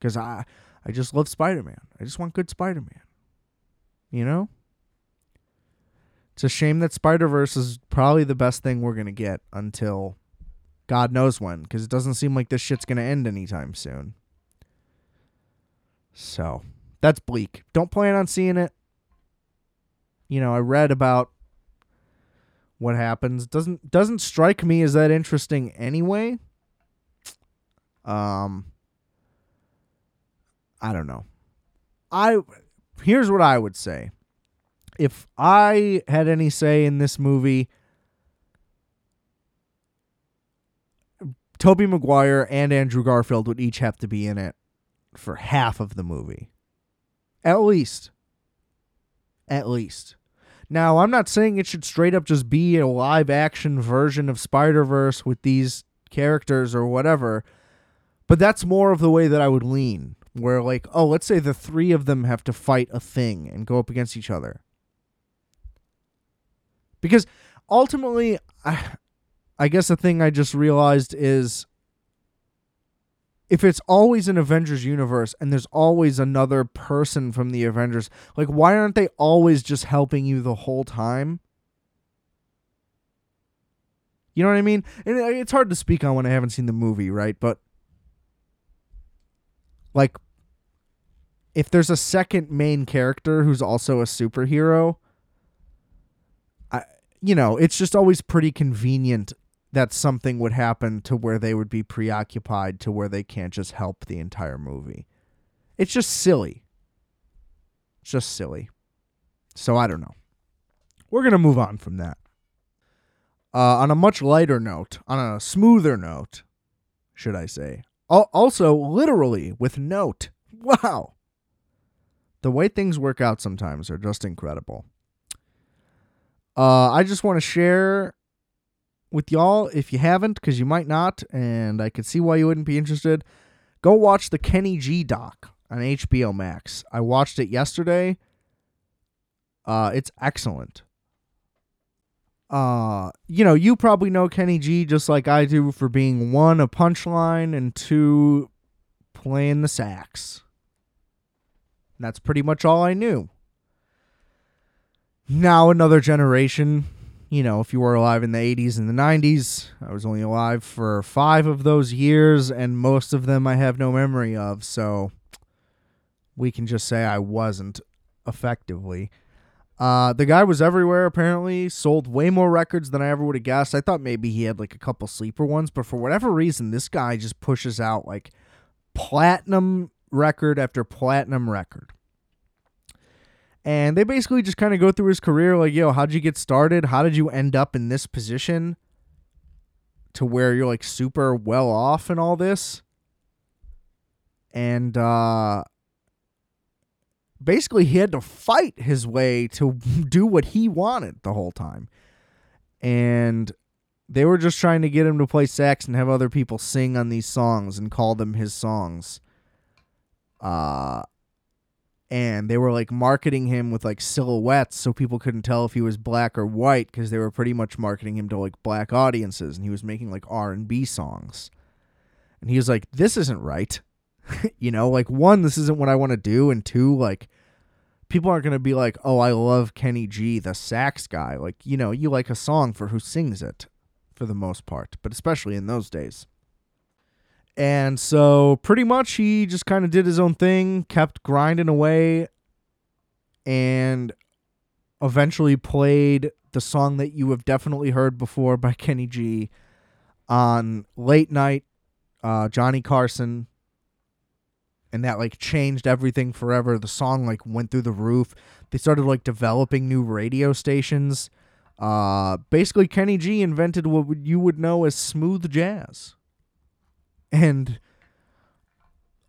[SPEAKER 1] Cuz I I just love Spider-Man. I just want good Spider-Man. You know? It's a shame that Spider Verse is probably the best thing we're gonna get until God knows when, because it doesn't seem like this shit's gonna end anytime soon. So that's bleak. Don't plan on seeing it. You know, I read about what happens. Doesn't doesn't strike me as that interesting anyway. Um I don't know. I here's what I would say if I had any say in this movie, Tobey Maguire and Andrew Garfield would each have to be in it for half of the movie. At least. At least. Now, I'm not saying it should straight up just be a live action version of Spider Verse with these characters or whatever, but that's more of the way that I would lean. Where, like, oh, let's say the three of them have to fight a thing and go up against each other. Because ultimately, I, I guess the thing I just realized is if it's always an Avengers universe and there's always another person from the Avengers, like why aren't they always just helping you the whole time? You know what I mean? And it's hard to speak on when I haven't seen the movie, right? But like if there's a second main character who's also a superhero, I you know, it's just always pretty convenient that something would happen to where they would be preoccupied to where they can't just help the entire movie. It's just silly. It's just silly. So I don't know. We're going to move on from that. Uh, on a much lighter note, on a smoother note, should I say. Also, literally with note. Wow. The way things work out sometimes are just incredible. Uh, I just want to share with y'all, if you haven't, because you might not, and I could see why you wouldn't be interested, go watch the Kenny G doc on HBO Max. I watched it yesterday. Uh, it's excellent. Uh, you know, you probably know Kenny G just like I do for being one, a punchline, and two, playing the sax. that's pretty much all I knew now another generation. You know, if you were alive in the 80s and the 90s, I was only alive for five of those years, and most of them I have no memory of. So we can just say I wasn't effectively. Uh, the guy was everywhere, apparently, sold way more records than I ever would have guessed. I thought maybe he had like a couple sleeper ones, but for whatever reason, this guy just pushes out like platinum record after platinum record. And they basically just kind of go through his career like, yo, how'd you get started? How did you end up in this position? to where you're like super well off and all this. And uh basically he had to fight his way to (laughs) do what he wanted the whole time. And they were just trying to get him to play sax and have other people sing on these songs and call them his songs. Uh and they were like marketing him with like silhouettes so people couldn't tell if he was black or white because they were pretty much marketing him to like black audiences and he was making like R&B songs. And he was like this isn't right. (laughs) you know, like one this isn't what I want to do and two like people aren't going to be like, "Oh, I love Kenny G, the sax guy." Like, you know, you like a song for who sings it for the most part, but especially in those days. And so pretty much he just kind of did his own thing, kept grinding away, and eventually played the song that you have definitely heard before by (laughs) Kenny G on late night uh, Johnny Carson. And that like changed everything forever. The song like went through the roof. They started like developing new radio stations. Uh, basically, Kenny G invented what you would know as smooth jazz and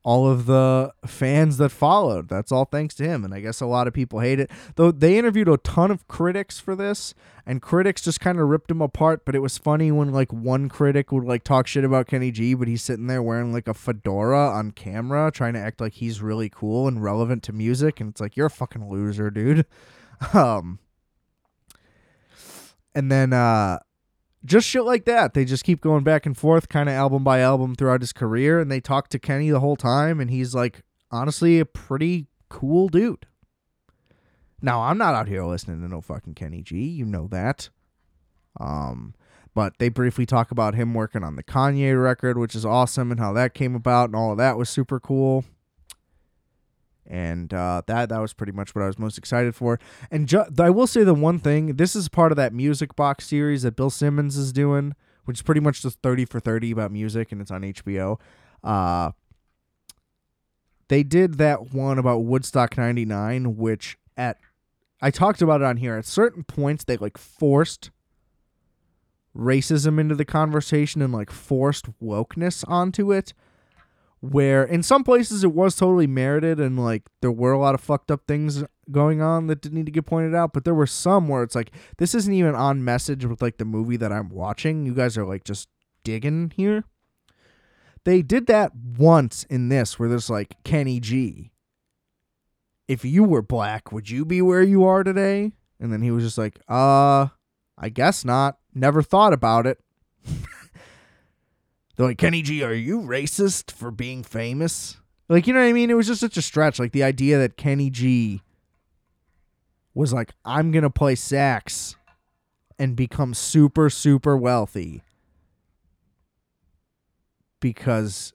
[SPEAKER 1] all of the fans that followed. That's all thanks to him. And I guess a lot of people hate it. Though they interviewed a ton of critics for this, and critics just kind of ripped him apart. But it was funny when like one critic would like talk shit about Kenny G, but he's sitting there wearing like a fedora on camera, trying to act like he's really cool and relevant to music. And it's like, you're a fucking loser, dude. (laughs) Um and then uh just shit like that. They just keep going back and forth, kind of album by album throughout his career, and they talk to Kenny the whole time, and he's like honestly a pretty cool dude. Now I'm not out here listening to no fucking Kenny G, you know that. Um, but they briefly talk about him working on the Kanye record, which is awesome, and how that came about, and all of that was super cool and uh, that that was pretty much what I was most excited for. And ju- I will say the one thing: this is part of that music box series that Bill Simmons is doing, which is pretty much just thirty for thirty about music, and it's on HBO. Uh, they did that one about Woodstock '99, which at I talked about it on here. At certain points, they like forced racism into the conversation and like forced wokeness onto it where in some places it was totally merited and like there were a lot of fucked up things going on that didn't need to get pointed out but there were some where it's like this isn't even on message with like the movie that i'm watching. You guys are like just digging here. They did that once in this where there's like kenny g. If you were black would you be where you are today? And then he was just like uh i guess not. Never thought about it (laughs) they're like, Kenny G, are you racist for being famous? Like, you know what I mean? It was just such a stretch. Like the idea that Kenny G was like, I'm gonna play sax and become super, super wealthy because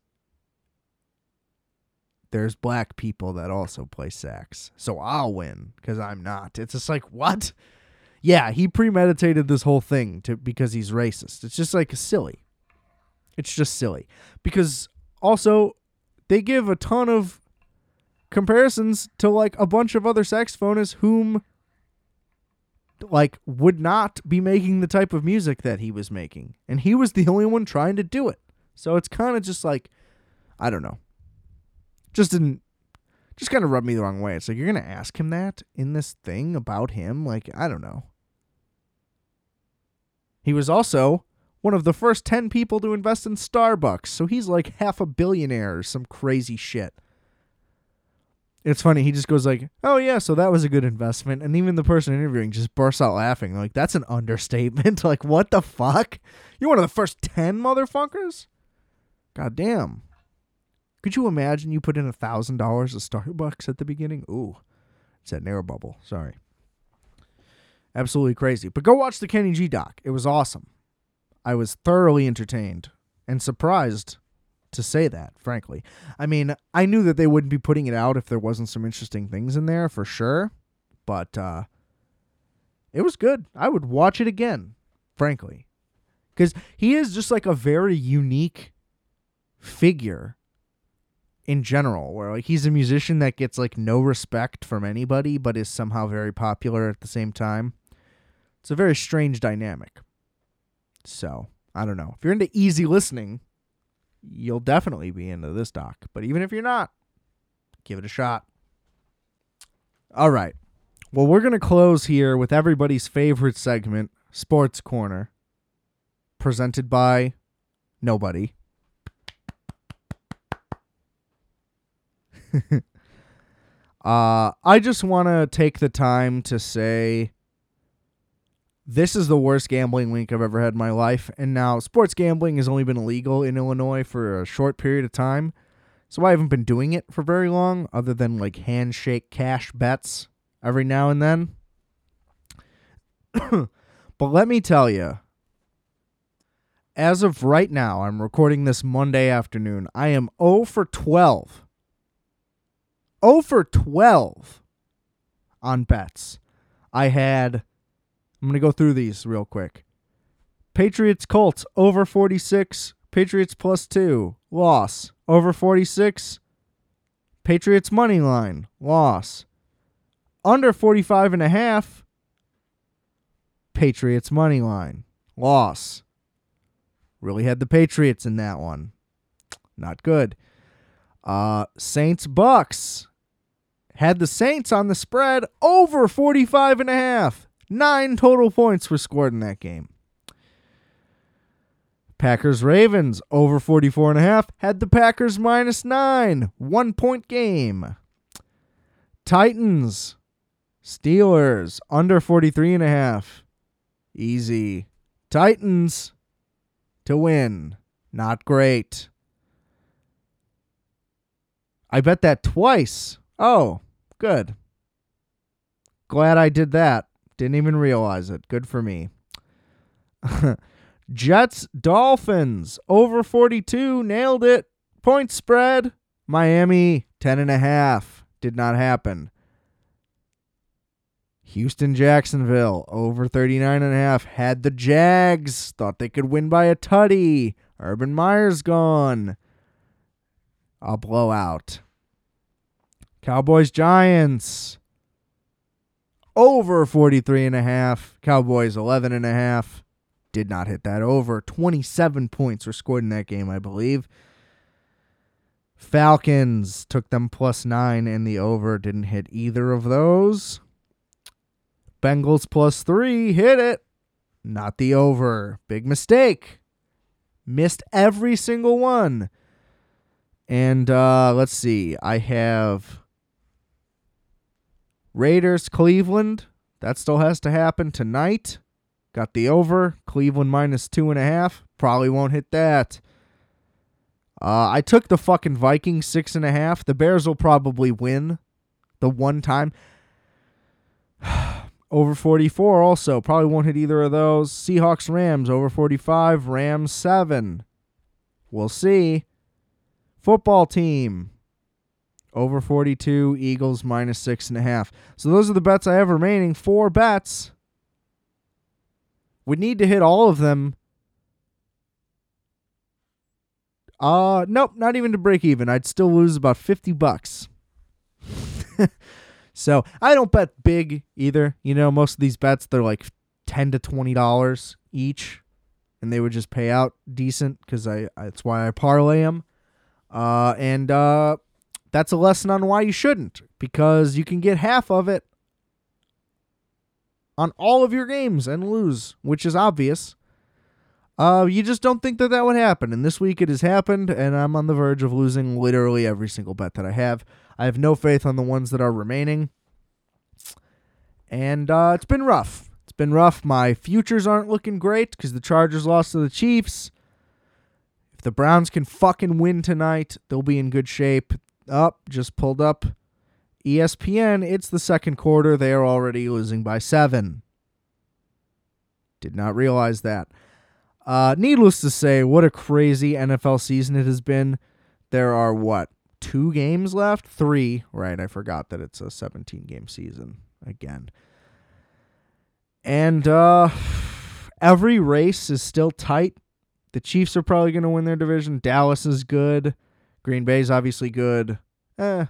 [SPEAKER 1] there's black people that also play sax. So I'll win because I'm not. It's just like, what? Yeah, he premeditated this whole thing to because he's racist. It's just like silly. It's just silly. Because also, they give a ton of comparisons to like a bunch of other saxophonists whom like would not be making the type of music that he was making. And he was the only one trying to do it. So it's kind of just like i don't know. Just didn't just kind of rubbed me the wrong way. It's like you're gonna ask him that in this thing about him? Like i don't know. He was also one of the first 10 people to invest in Starbucks. So he's like half a billionaire or some crazy shit. It's funny. He just goes like, "Oh yeah, so that was a good investment." And even the person interviewing just bursts out laughing. Like, "That's an understatement." (laughs) like, "What the fuck? You're one of the first 10 motherfuckers?" God damn. Could you imagine you put in a $1000 of Starbucks at the beginning? Ooh. It's that narrow bubble. Sorry. Absolutely crazy. But go watch the Kenny G doc. It was awesome. I was thoroughly entertained and surprised to say that, frankly. I mean, I knew that they wouldn't be putting it out if there wasn't some interesting things in there for sure, but uh it was good. I would watch it again, frankly. Cuz he is just like a very unique figure in general where like he's a musician that gets like no respect from anybody but is somehow very popular at the same time. It's a very strange dynamic. So I don't know. If you're into easy listening, you'll definitely be into this doc. But even if you're not, give it a shot. All right. Well, we're going to close here with everybody's favorite segment, Sports Corner, presented by nobody. (laughs) uh, I just want to take the time to say this is the worst gambling week I've ever had in my life. And now, sports gambling has only been illegal in Illinois for a short period of time. So I haven't been doing it for very long, other than like handshake cash bets every now and then. (coughs) but let me tell you, as of right now, I'm recording this Monday afternoon. I am 0 for 12. 0 for 12 on bets. I had I'm going to go through these real quick. Patriots Colts over 46, Patriots plus 2, loss. Over 46, Patriots money line, loss. Under 45 and a half, Patriots money line, loss. Really had the Patriots in that one. Not good. Uh Saints Bucks had the Saints on the spread over 45 and a half. Nine total points were scored in that game. Packers Ravens over 44 and a half had the Packers minus 9, 1 point game. Titans Steelers under 43 and a half. Easy. Titans to win. Not great. I bet that twice. Oh, good. Glad I did that. Didn't even realize it. Good for me. (laughs) Jets Dolphins over 42 nailed it. Point spread. Miami 10 and a half. Did not happen. Houston Jacksonville over 39 and a half had the Jags. Thought they could win by a tutty. Urban Meyer's gone. A blowout. Cowboys Giants over 43 and a half. Cowboys 11 and a half. Did not hit that over. 27 points were scored in that game, I believe. Falcons took them plus 9 and the over didn't hit either of those. Bengals plus 3 hit it. Not the over. Big mistake. Missed every single one. And uh, let's see. I have Raiders, Cleveland. That still has to happen tonight. Got the over. Cleveland minus two and a half. Probably won't hit that. Uh, I took the fucking Vikings six and a half. The Bears will probably win the one time. (sighs) over 44 also. Probably won't hit either of those. Seahawks, Rams over 45. Rams 7. We'll see. Football team over 42, Eagles minus six and a half. So those are the bets I have remaining. Four bets. We need to hit all of them. Uh nope, not even to break even. I'd still lose about 50 bucks. (laughs) so, I don't bet big either. You know, most of these bets they're like 10 to 20 dollars each and they would just pay out decent cuz I that's why I parlay them. Uh and uh that's a lesson on why you shouldn't, because you can get half of it on all of your games and lose, which is obvious. Uh, you just don't think that that would happen. And this week it has happened, and I'm on the verge of losing literally every single bet that I have. I have no faith on the ones that are remaining. And uh, it's been rough. It's been rough. My futures aren't looking great because the Chargers lost to the Chiefs. If the Browns can fucking win tonight, they'll be in good shape up, just pulled up ESPN. It's the second quarter. They are already losing by seven. Did not realize that. Uh, needless to say, what a crazy NFL season it has been. There are what two games left? Three, right? I forgot that it's a 17 game season again. And uh, every race is still tight. The Chiefs are probably going to win their division. Dallas is good. Green Bay's obviously good. Eh.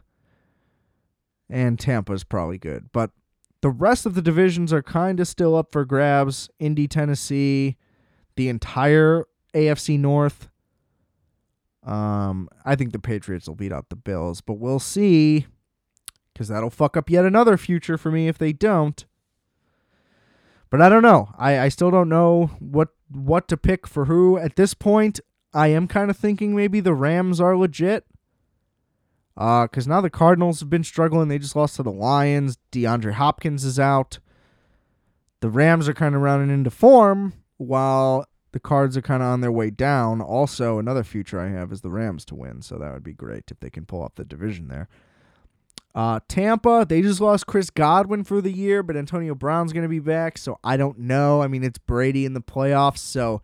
[SPEAKER 1] And Tampa's probably good. But the rest of the divisions are kind of still up for grabs. Indy, Tennessee, the entire AFC North. Um, I think the Patriots will beat out the Bills, but we'll see because that'll fuck up yet another future for me if they don't. But I don't know. I, I still don't know what what to pick for who at this point. I am kind of thinking maybe the Rams are legit. Uh, because now the Cardinals have been struggling. They just lost to the Lions. DeAndre Hopkins is out. The Rams are kind of rounding into form, while the Cards are kind of on their way down. Also, another future I have is the Rams to win, so that would be great if they can pull off the division there. Uh, Tampa, they just lost Chris Godwin for the year, but Antonio Brown's going to be back, so I don't know. I mean, it's Brady in the playoffs, so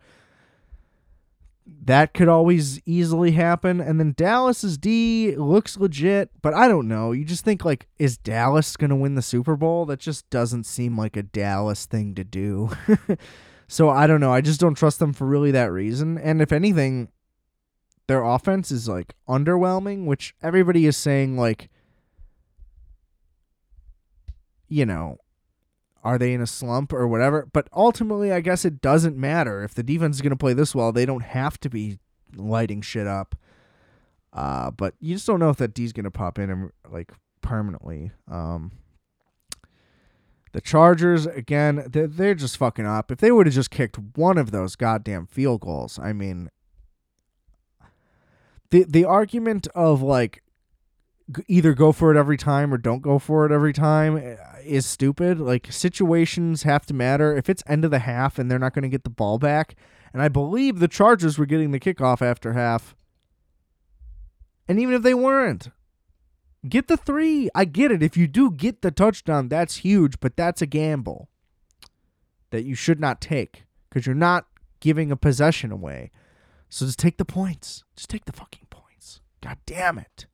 [SPEAKER 1] that could always easily happen. And then Dallas's D looks legit, but I don't know. You just think like, is Dallas gonna win the Super Bowl? That just doesn't seem like a Dallas thing to do. (laughs) so I don't know. I just don't trust them for really that reason. And if anything, their offense is like underwhelming, which everybody is saying like, you know, are they in a slump or whatever? But ultimately, I guess it doesn't matter. If the defense is going to play this well, they don't have to be lighting shit up. Uh, but you just don't know if that D's going to pop in and like permanently. Um, the Chargers again, they're, they're just fucking up. If they would have just kicked one of those goddamn field goals, I mean, the the argument of like either go for it every time or don't go for it every time eh, is stupid. Like situations have to matter. If it's end of the half and they're not going to get the ball back, and I believe the Chargers were getting the kickoff after half. And even if they weren't, get the 3. I get it. If you do get the touchdown, that's huge, but that's a gamble that you should not take cuz you're not giving a possession away. So just take the points. Just take the fucking points. God damn it.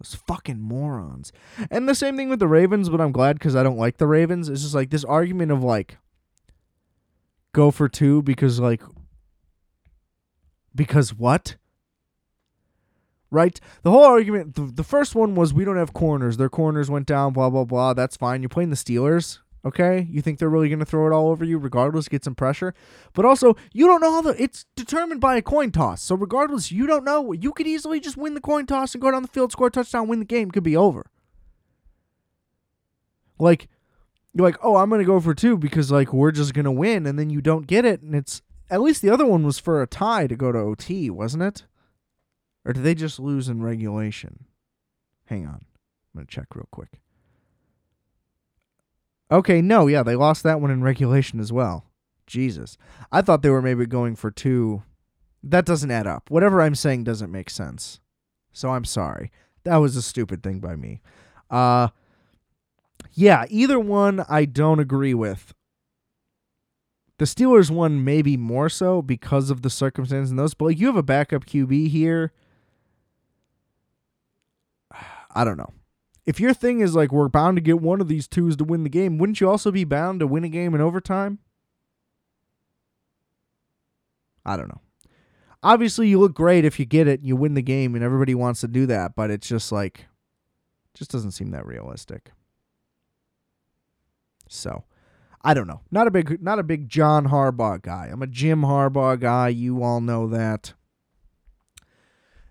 [SPEAKER 1] Those fucking morons. And the same thing with the Ravens, but I'm glad because I don't like the Ravens. It's just like this argument of like, go for two because like, because what? Right? The whole argument, the, the first one was we don't have corners. Their corners went down, blah, blah, blah. That's fine. You're playing the Steelers. Okay, you think they're really going to throw it all over you, regardless, get some pressure. But also, you don't know how the it's determined by a coin toss. So regardless, you don't know. You could easily just win the coin toss and go down the field, score a touchdown, win the game. Could be over. Like, you're like, oh, I'm going to go for two because like we're just going to win, and then you don't get it, and it's at least the other one was for a tie to go to OT, wasn't it? Or did they just lose in regulation? Hang on, I'm going to check real quick. Okay, no, yeah, they lost that one in regulation as well. Jesus. I thought they were maybe going for two. That doesn't add up. Whatever I'm saying doesn't make sense. So I'm sorry. That was a stupid thing by me. Uh yeah, either one I don't agree with. The Steelers one maybe more so because of the circumstances and those, but like you have a backup QB here. (sighs) I don't know if your thing is like we're bound to get one of these twos to win the game, wouldn't you also be bound to win a game in overtime? I don't know. Obviously, you look great if you get it, and you win the game, and everybody wants to do that, but it's just like, just doesn't seem that realistic. So, I don't know. Not a big, not a big John Harbaugh guy. I'm a Jim Harbaugh guy. You all know that.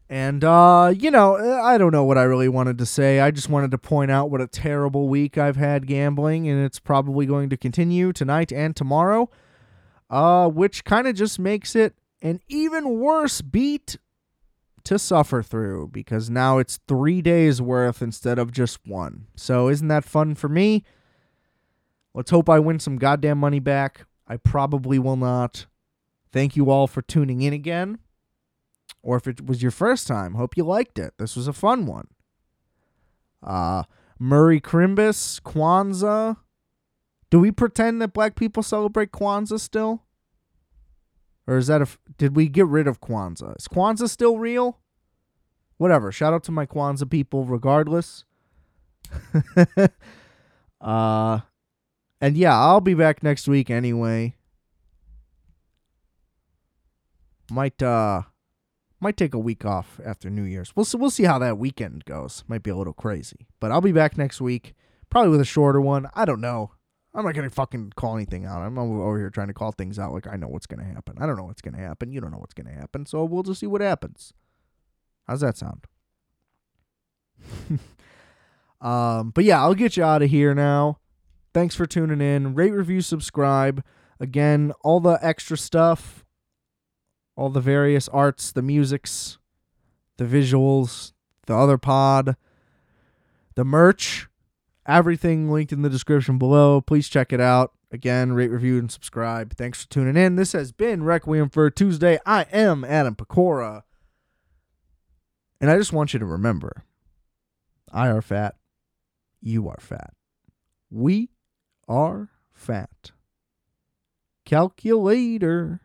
[SPEAKER 1] And, uh, you know, I don't know what I really wanted to say. I just wanted to point out what a terrible week I've had gambling, and it's probably going to continue tonight and tomorrow, uh, which kind of just makes it an even worse beat to suffer through because now it's three days worth instead of just one. So, isn't that fun for me? Let's hope I win some goddamn money back. I probably will not. Thank you all for tuning in again or if it was your first time, hope you liked it. This was a fun one. Uh, Murray Crimbus, Kwanzaa. Do we pretend that black people celebrate Kwanzaa still? Or is that a. Did we get rid of Kwanzaa? Is Kwanzaa still real? Whatever. Shout out to my Kwanzaa people regardless. (laughs) uh, and yeah, I'll be back next week anyway. Might, uh, might take a week off after New Year's. We'll see, we'll see how that weekend goes. Might be a little crazy, but I'll be back next week, probably with a shorter one. I don't know. I'm not gonna fucking call anything out. I'm over here trying to call things out like I know what's gonna happen. I don't know what's gonna happen. You don't know what's gonna happen. So we'll just see what happens. How's that sound? (laughs) um, but yeah, I'll get you out of here now. Thanks for tuning in. Rate, review, subscribe. Again, all the extra stuff, all the various arts, the musics, the visuals, the other pod, the merch, everything linked in the description below. Please check it out. Again, rate, review, and subscribe. Thanks for tuning in. This has been Requiem for Tuesday. I am Adam Pecora. And I just want you to remember I are fat. You are fat. We are fat. Calculator.